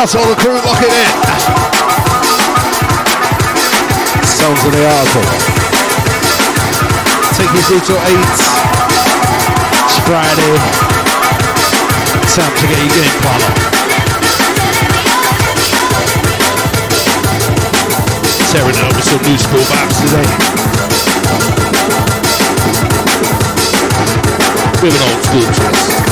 That's all the crew locking in. Sounds of the Arco. Take you through till 8. It's Friday. Time to get your game plan on. Tearing over some new school vibes today. With an old school twist.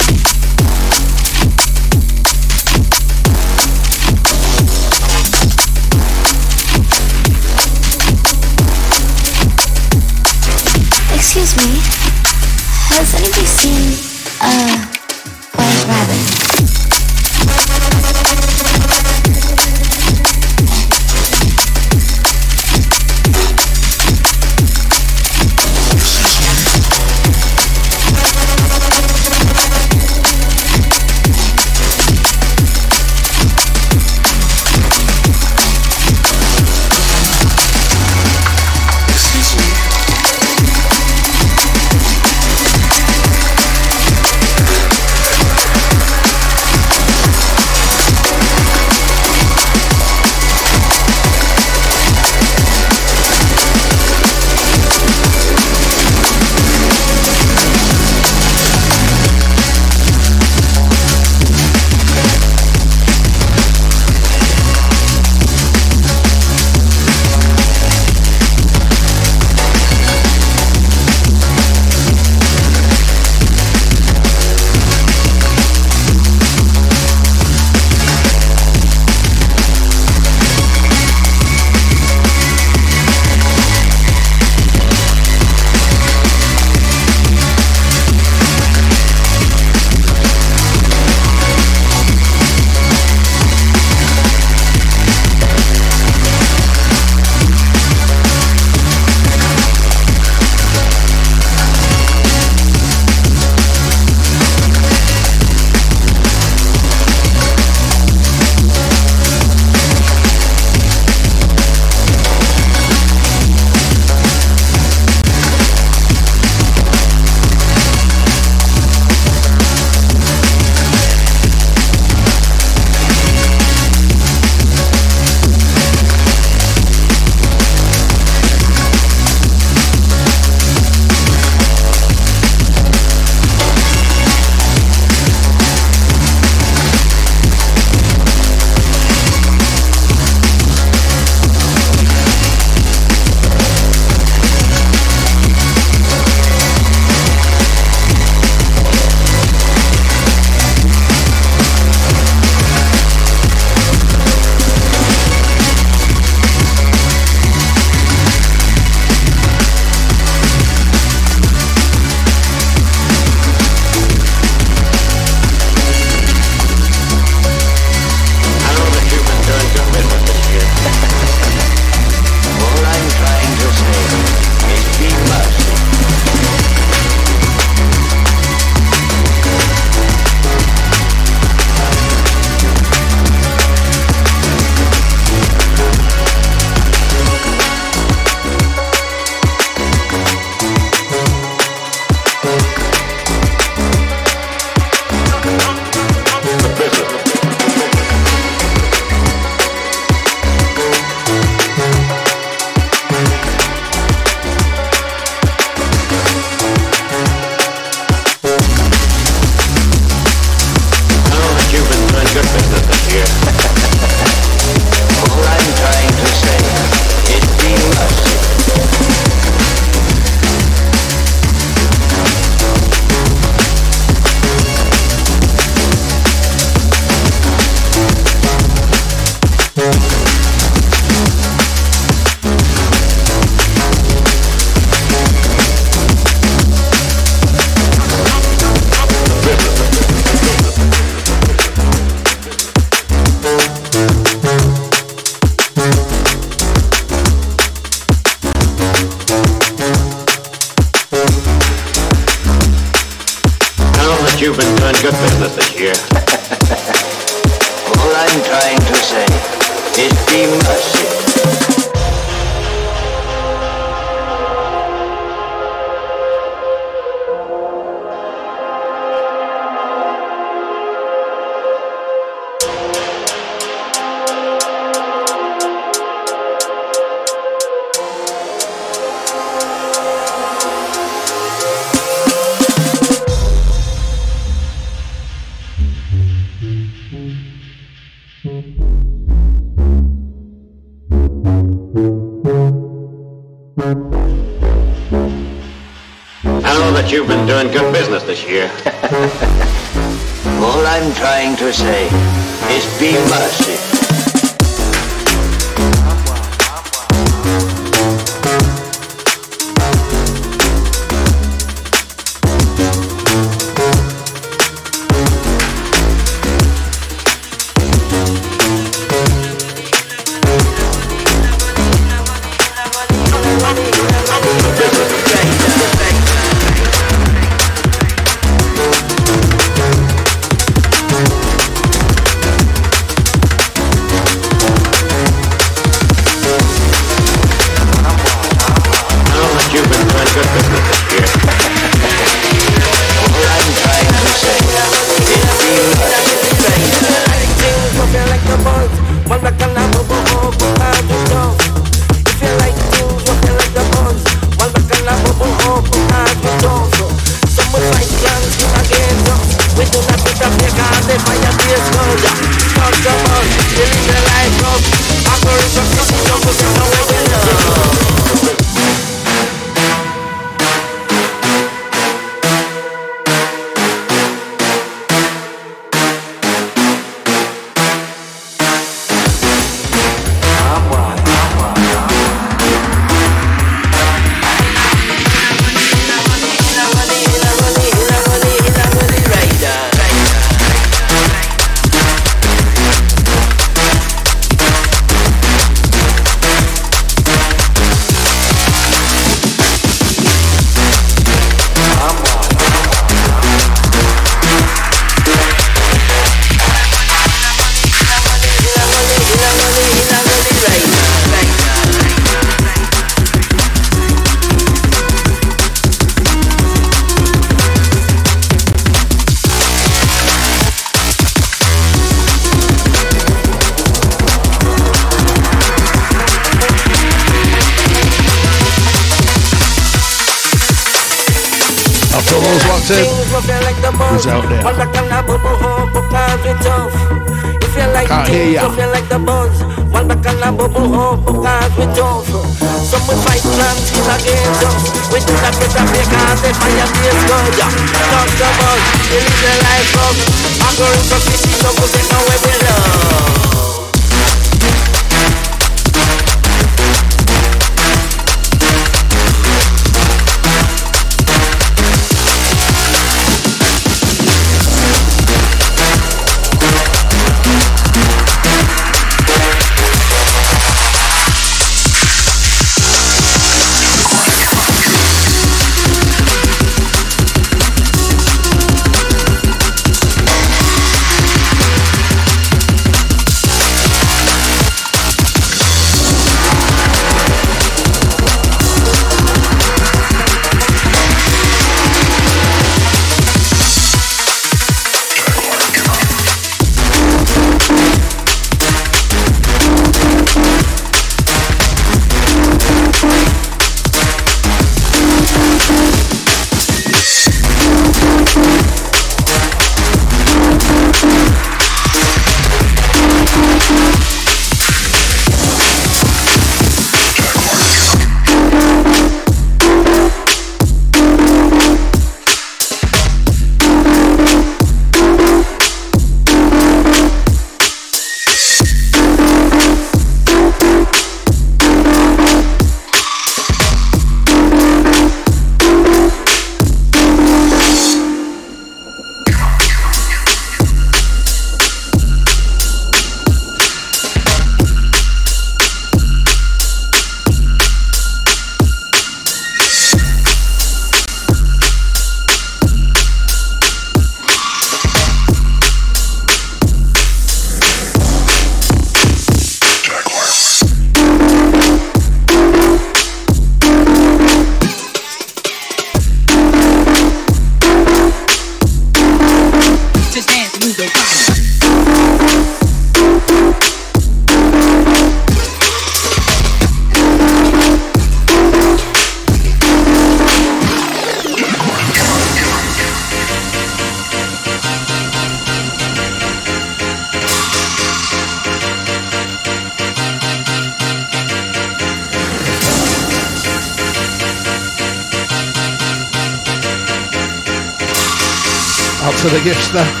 Besta.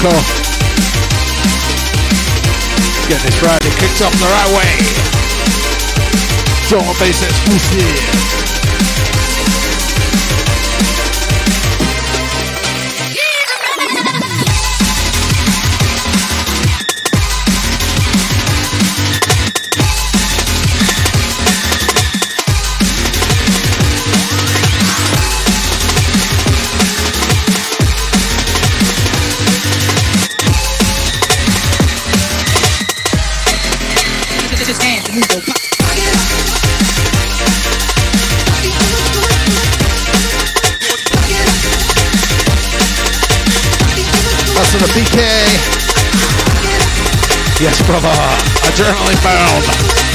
Hardcore. Get this Friday kicked off the right way. And bass exclusive. Yes, brother. Adrenaline bound.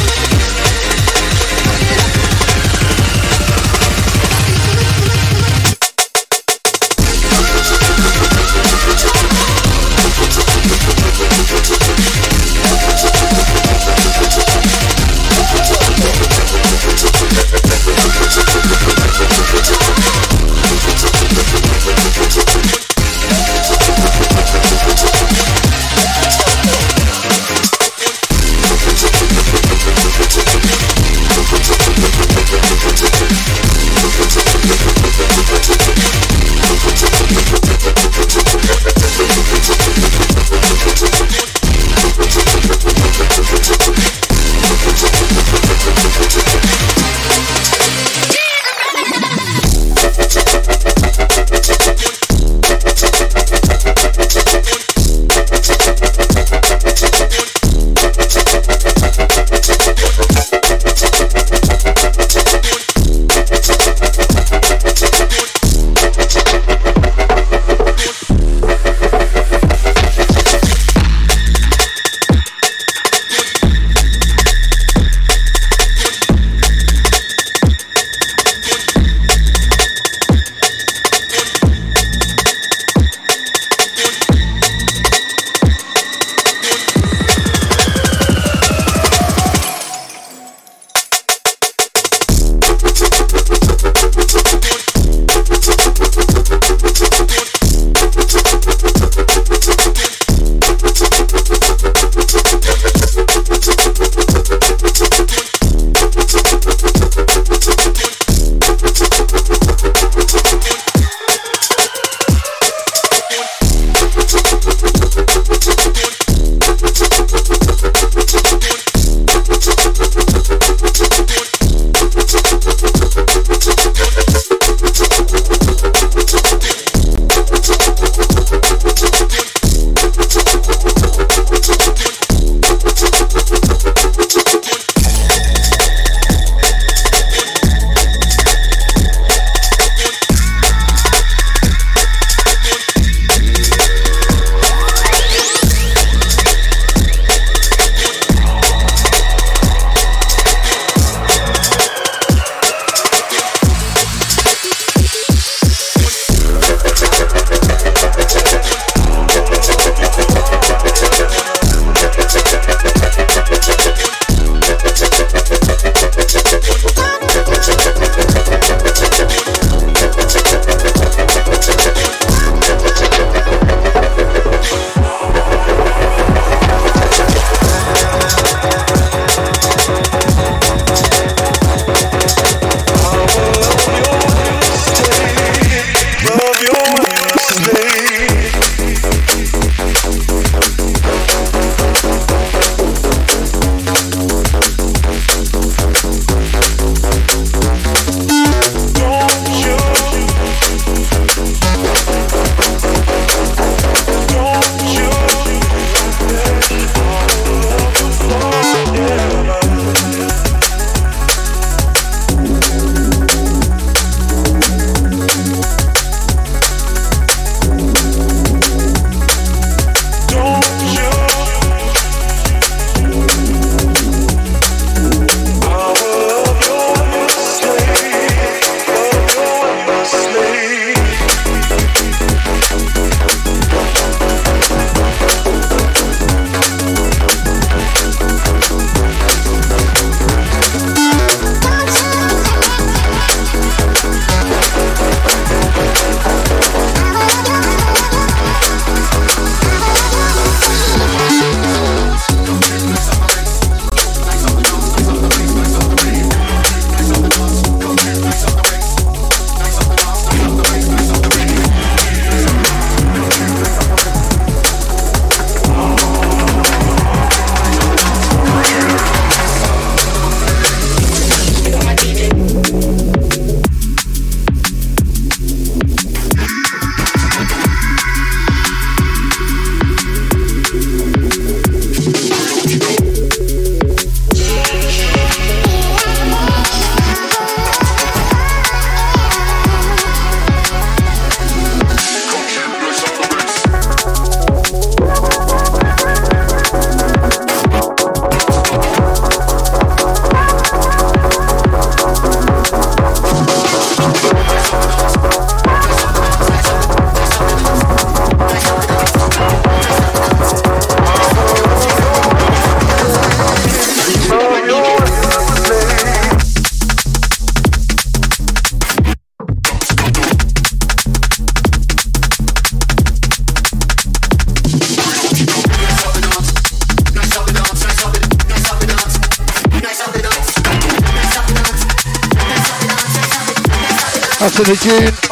After the June.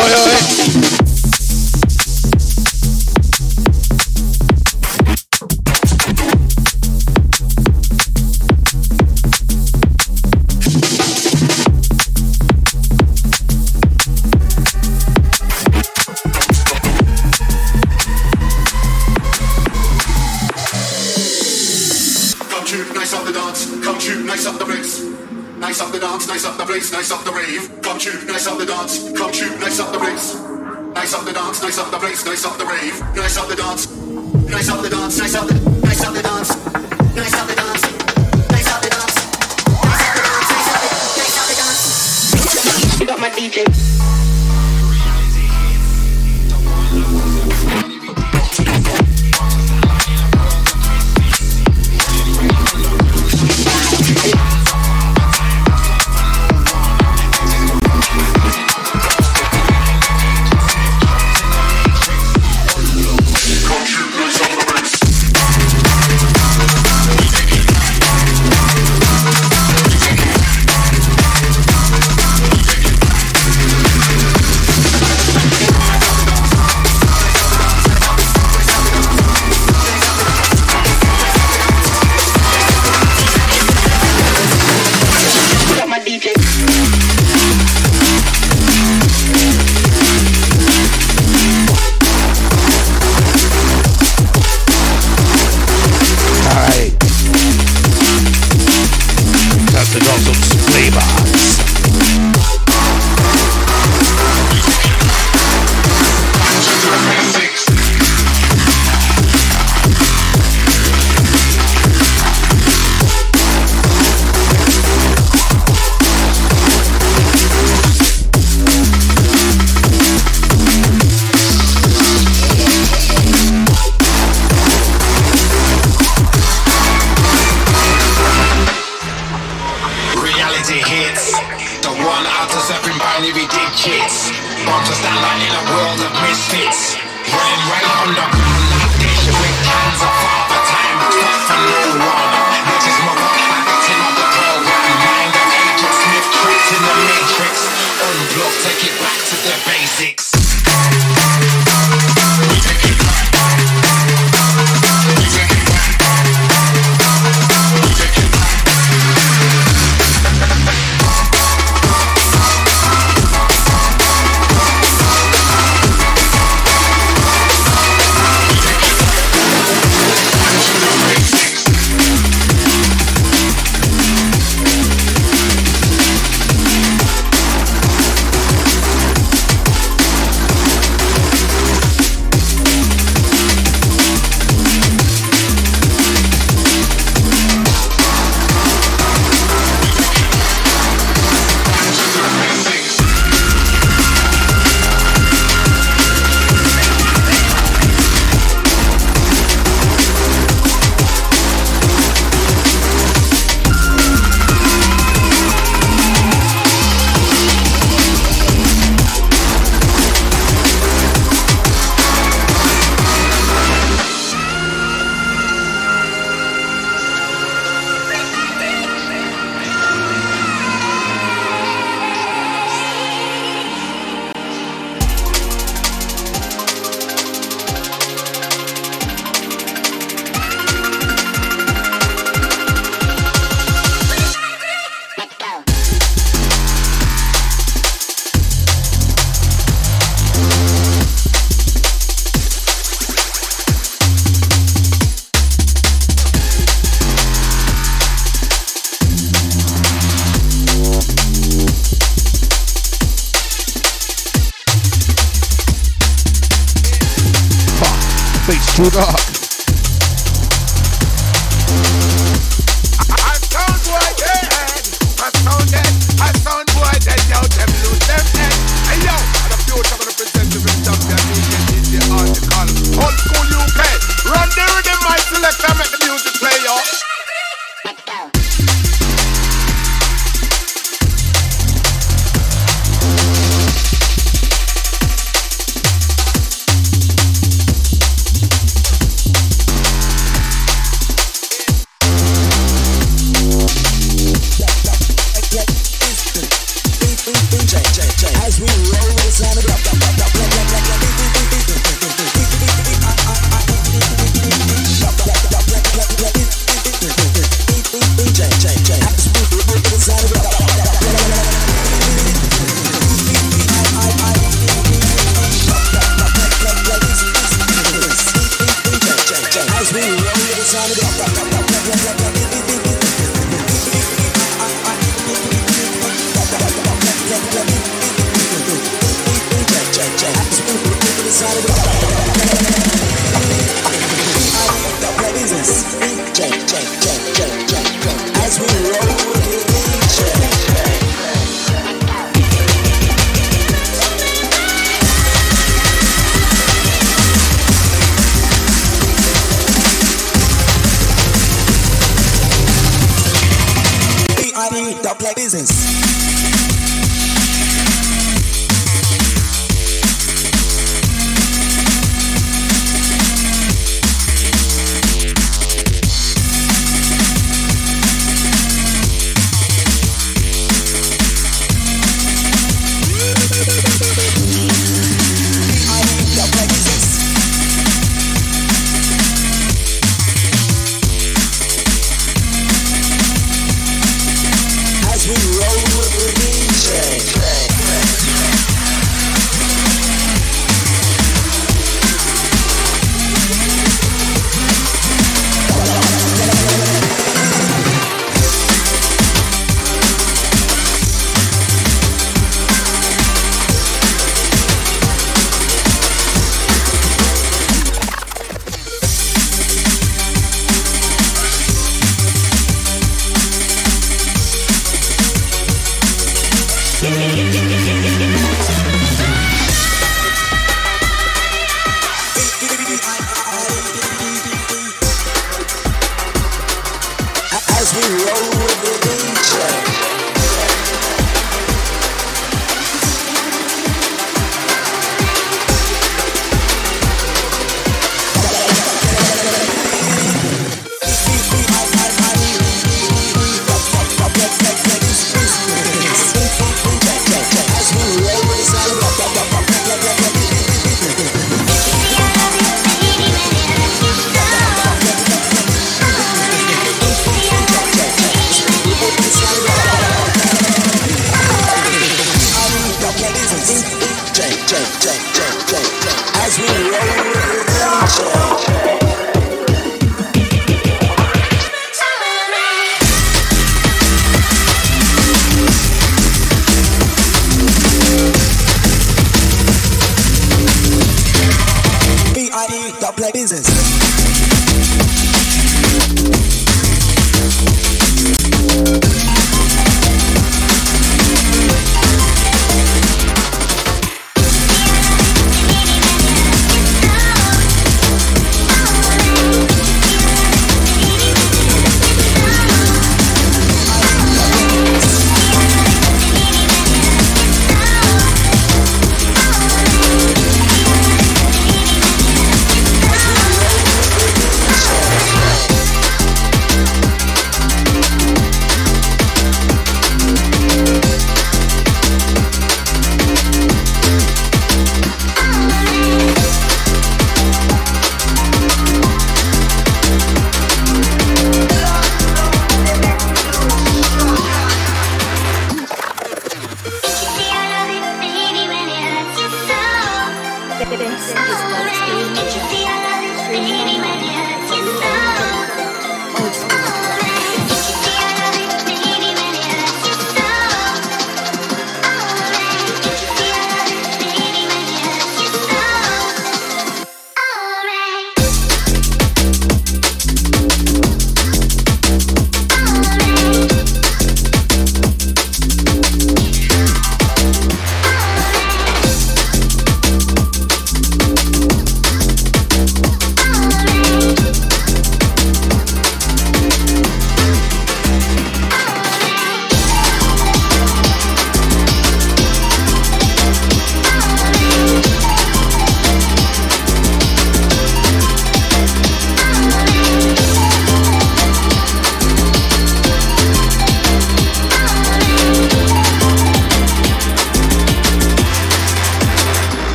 As the roll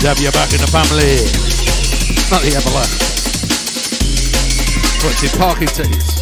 to have you back in the family. Not the other Put What's your parking tickets?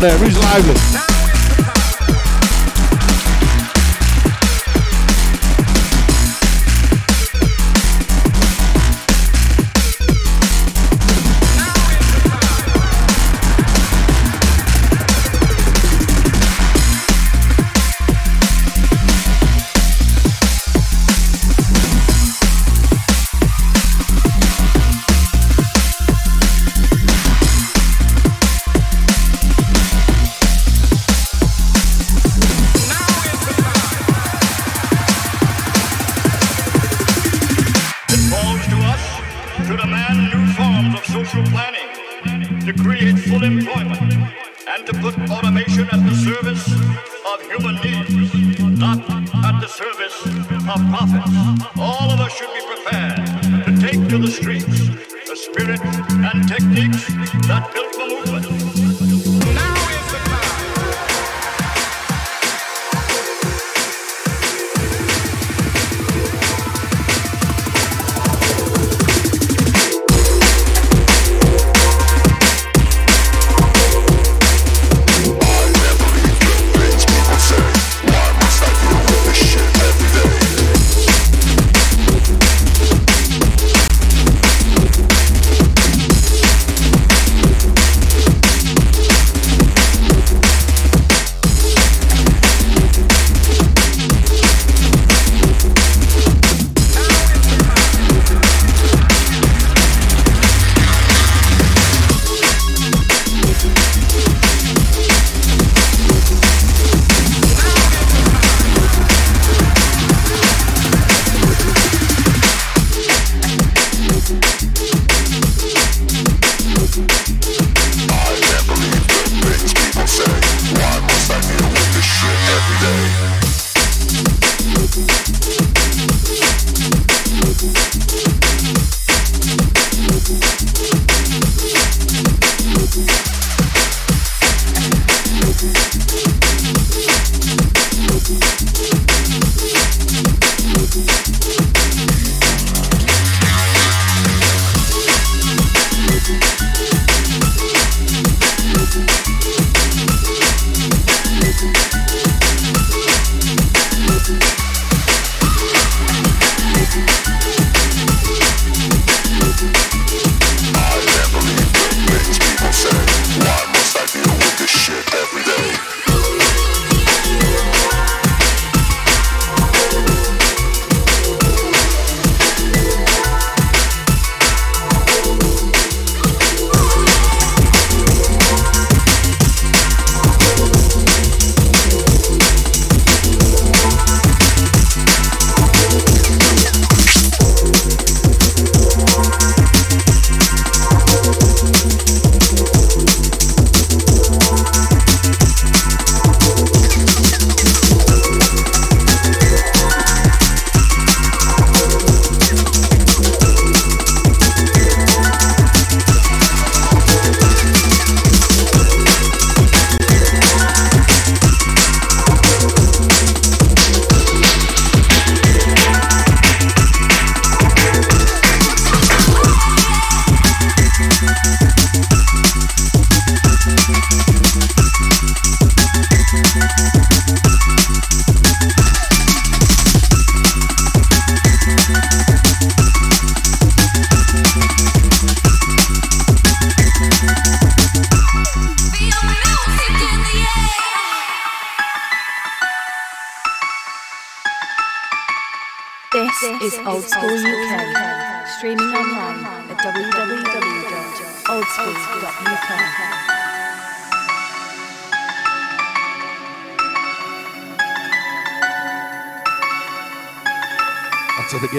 There. Who's lively?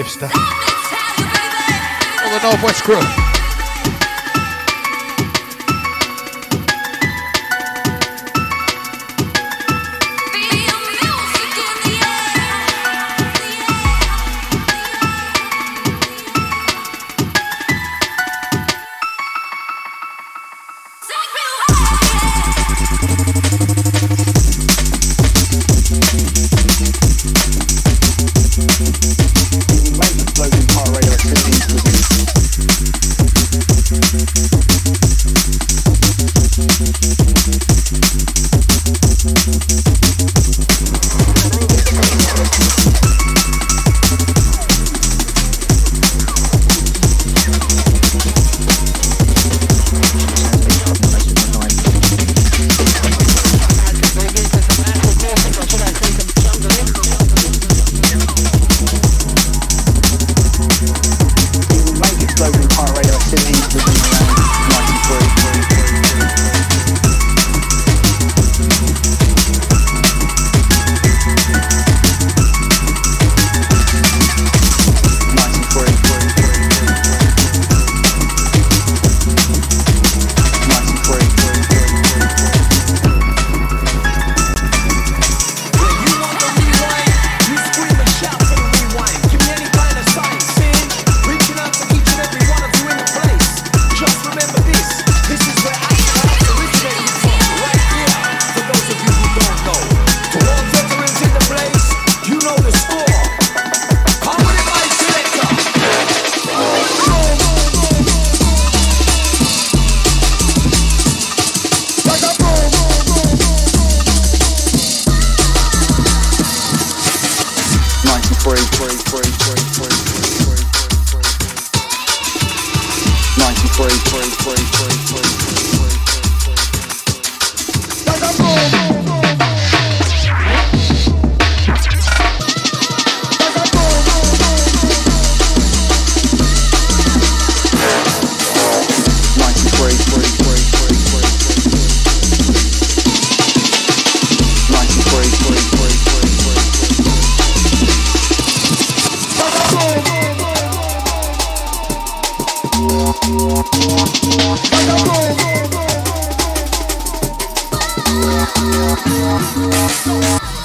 hipster. From the Northwest crew.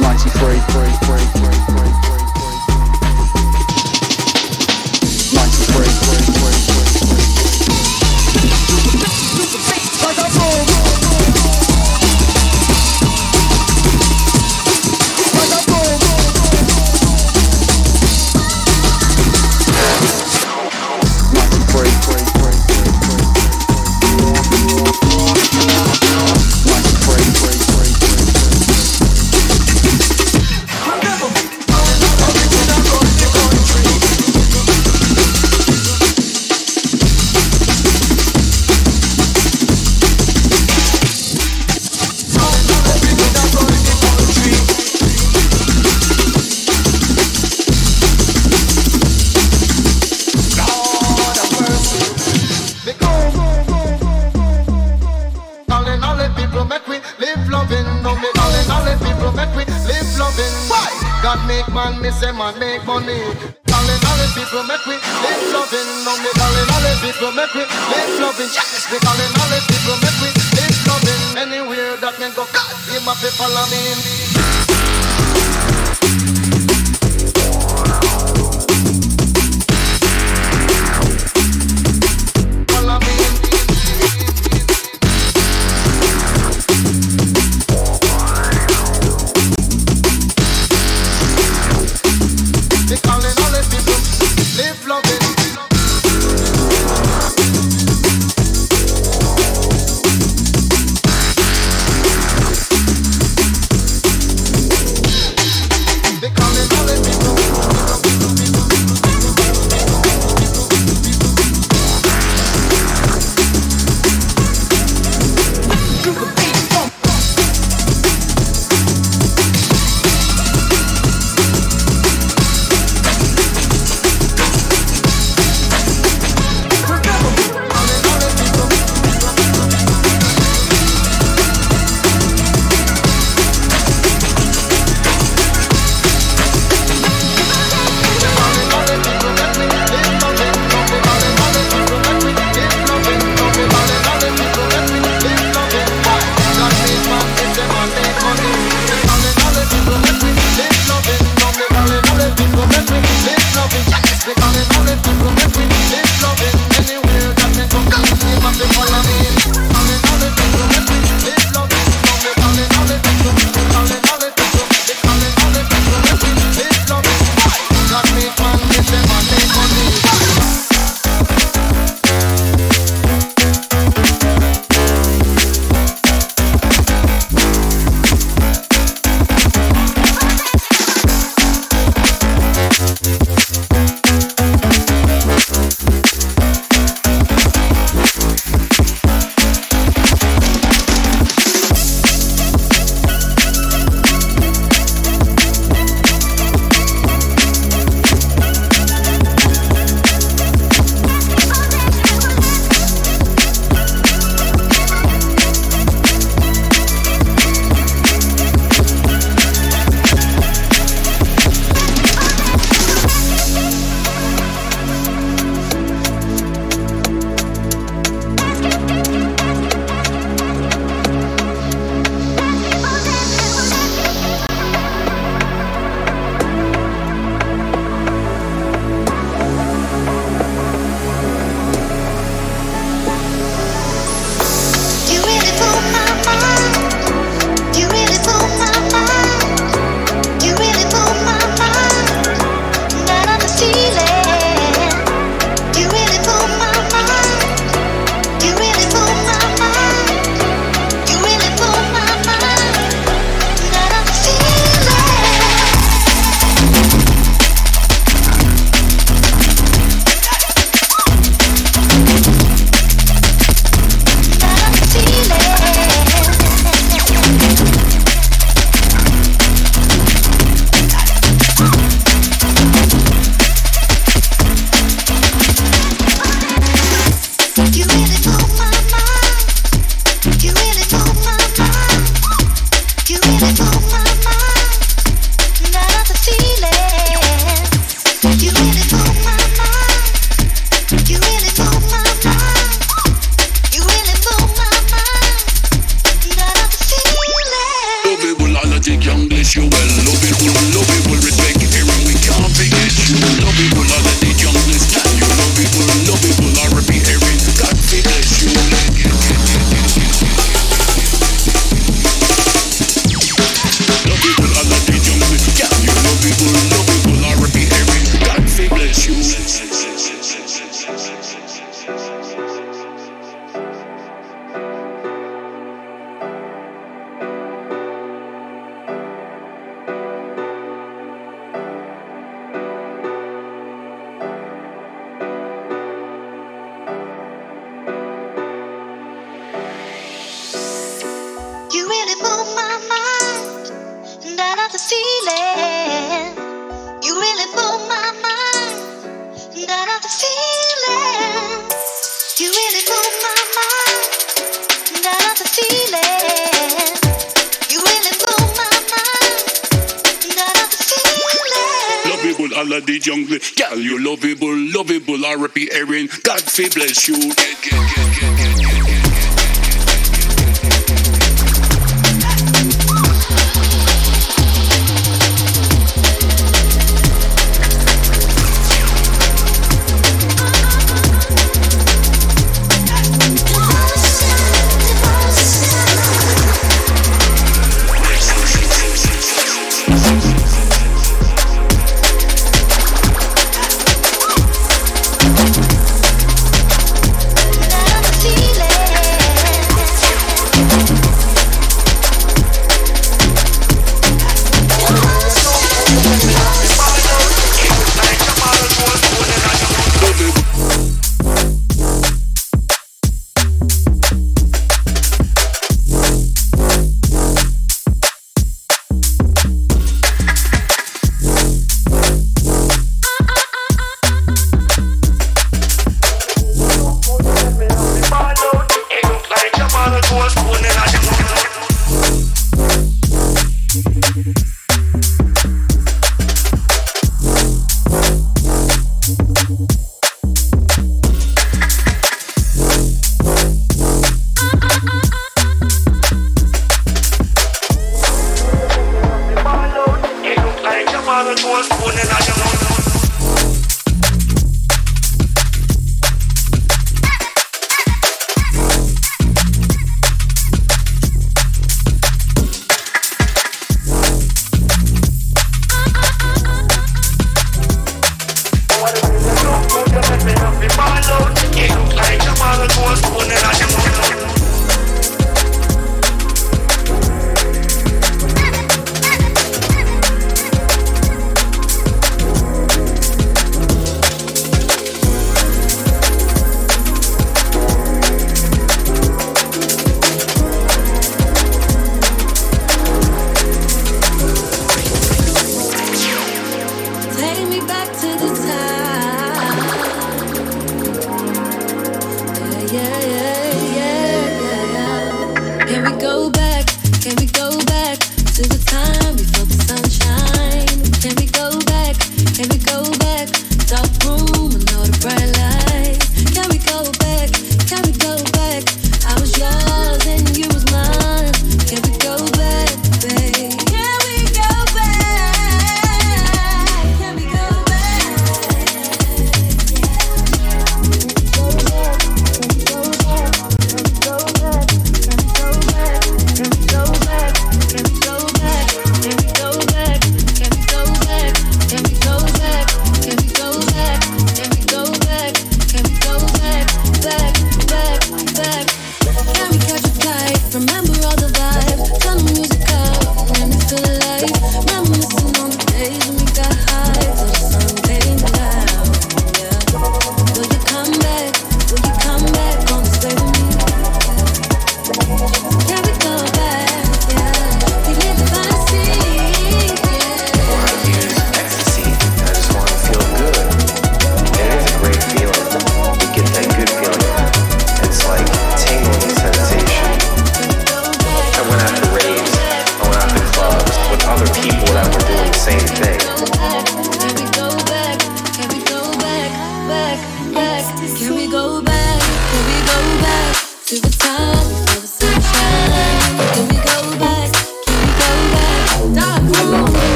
Ninety-three, three, three, three, three, three. follow me.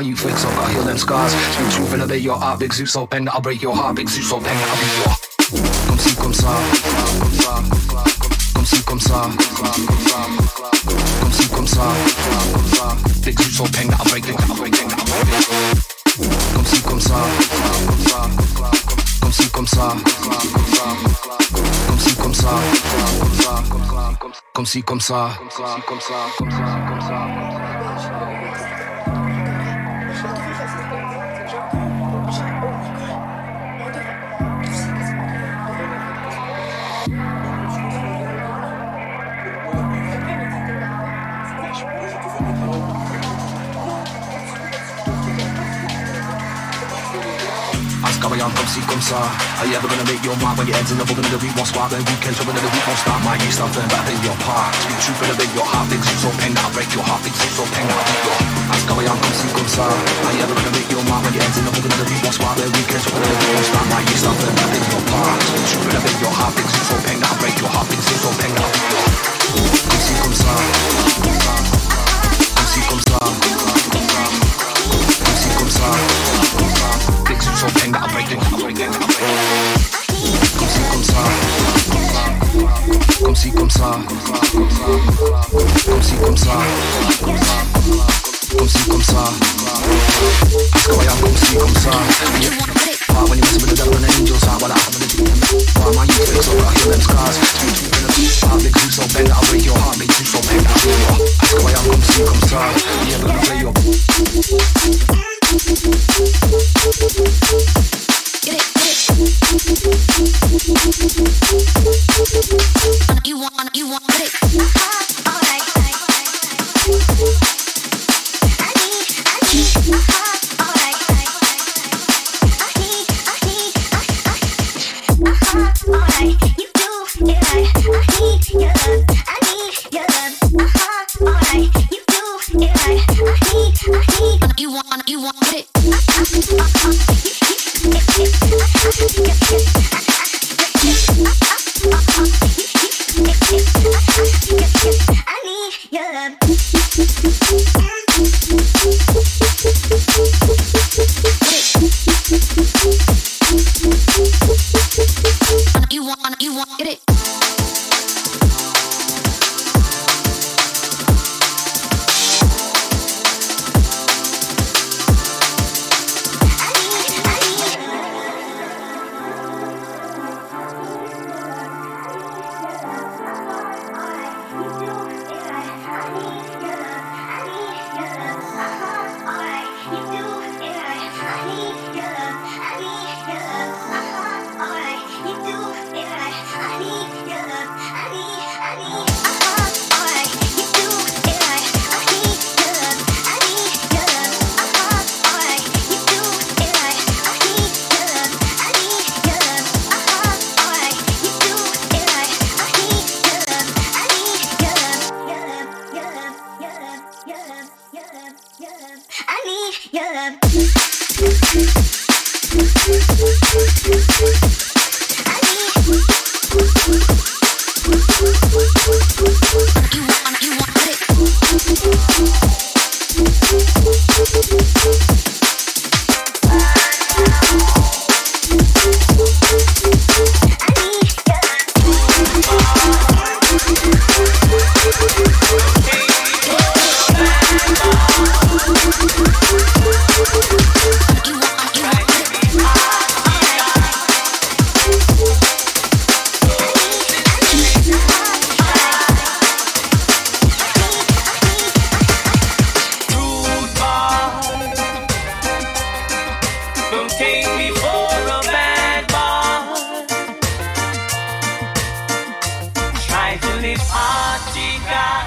My youth wakes up, I heal them scars. Truth and obey your heart, big Zeus, so bang, I'll break your heart, big Zeus, so bang, I'll be your. Come see, come saw. Come see, come saw. Come see, come saw. Big Zeus, bang, I'll break it, I'll break it, I'll break it. Comme si, comme ça. Comme si, comme ça. Comme si, comme ça. Comme si, comme ça. Comme ça, comme ça, comme ça. I come saw. Are you ever gonna make your mark when your head's in the bubble of the? One spark, then weekend, trouble in the week, won't start my year, start then back in your part. Speak truth, and obey your heart, big so pain, that'll break your heart, big so pain, that'll be your. Ask how I am, come see, come. Are you ever gonna make your mark when your head's in the bubble of the? One spark, then weekend, trouble in the week, won't start my year, start then back in your part. Speak truth, and your heart, big so pain, that'll break your heart, big so pain, that'll be your. Come saw. Come see, come saw. Come Comme ça. I'm when you mess with the devil and angels, happened to the demon? Why my youth wakes up, I hear them scars. Speak to you beat, heart big Zeus, so bang, I'll break your heart, big Zeus, so I'll why I'm comme si, comme ça. Yeah, gonna play your. You want, you want it.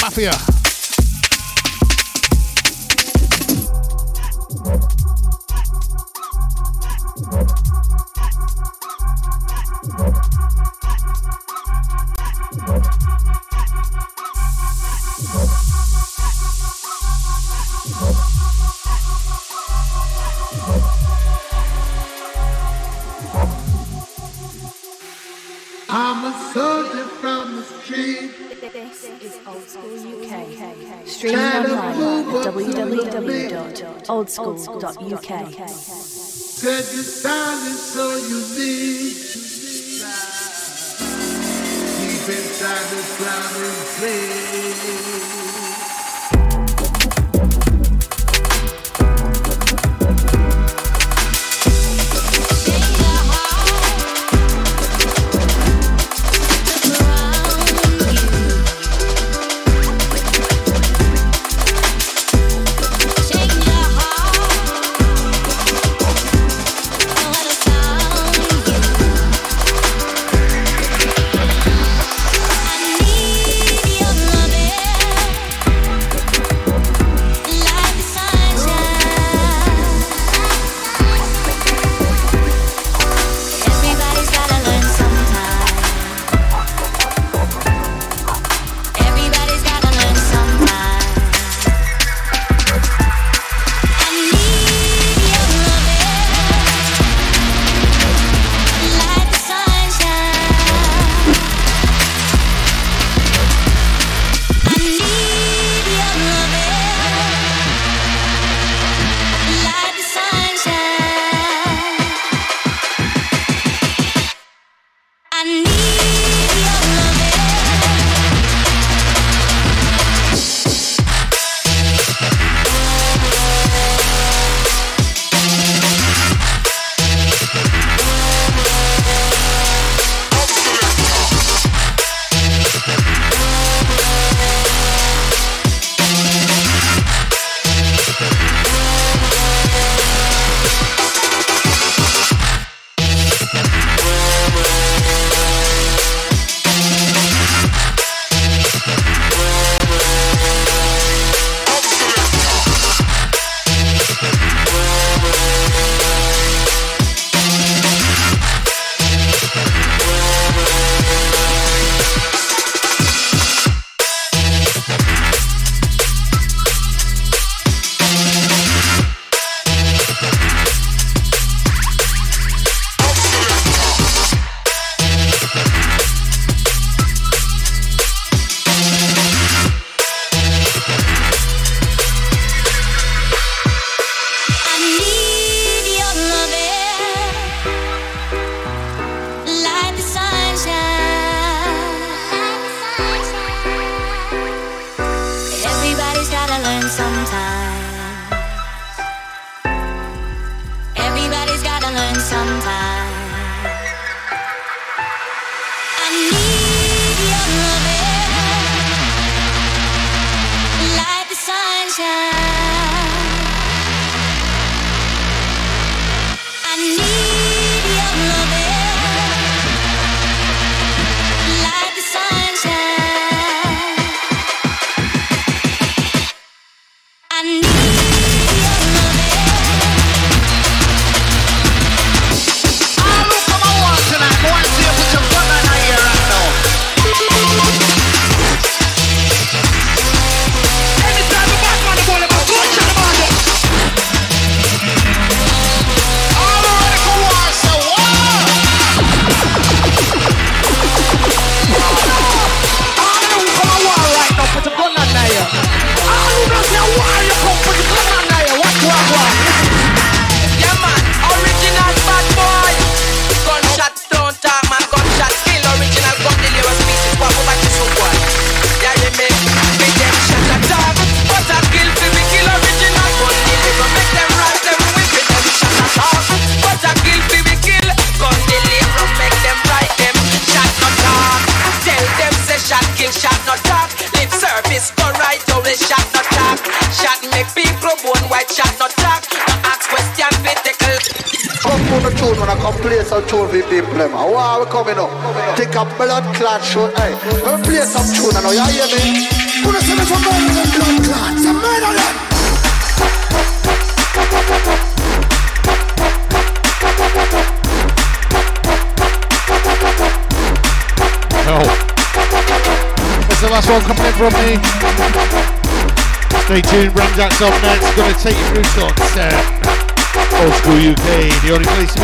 Mafia. www.oldschool.uk. tune, brings that's up next. Gonna take you through some uh, old school UK, the only place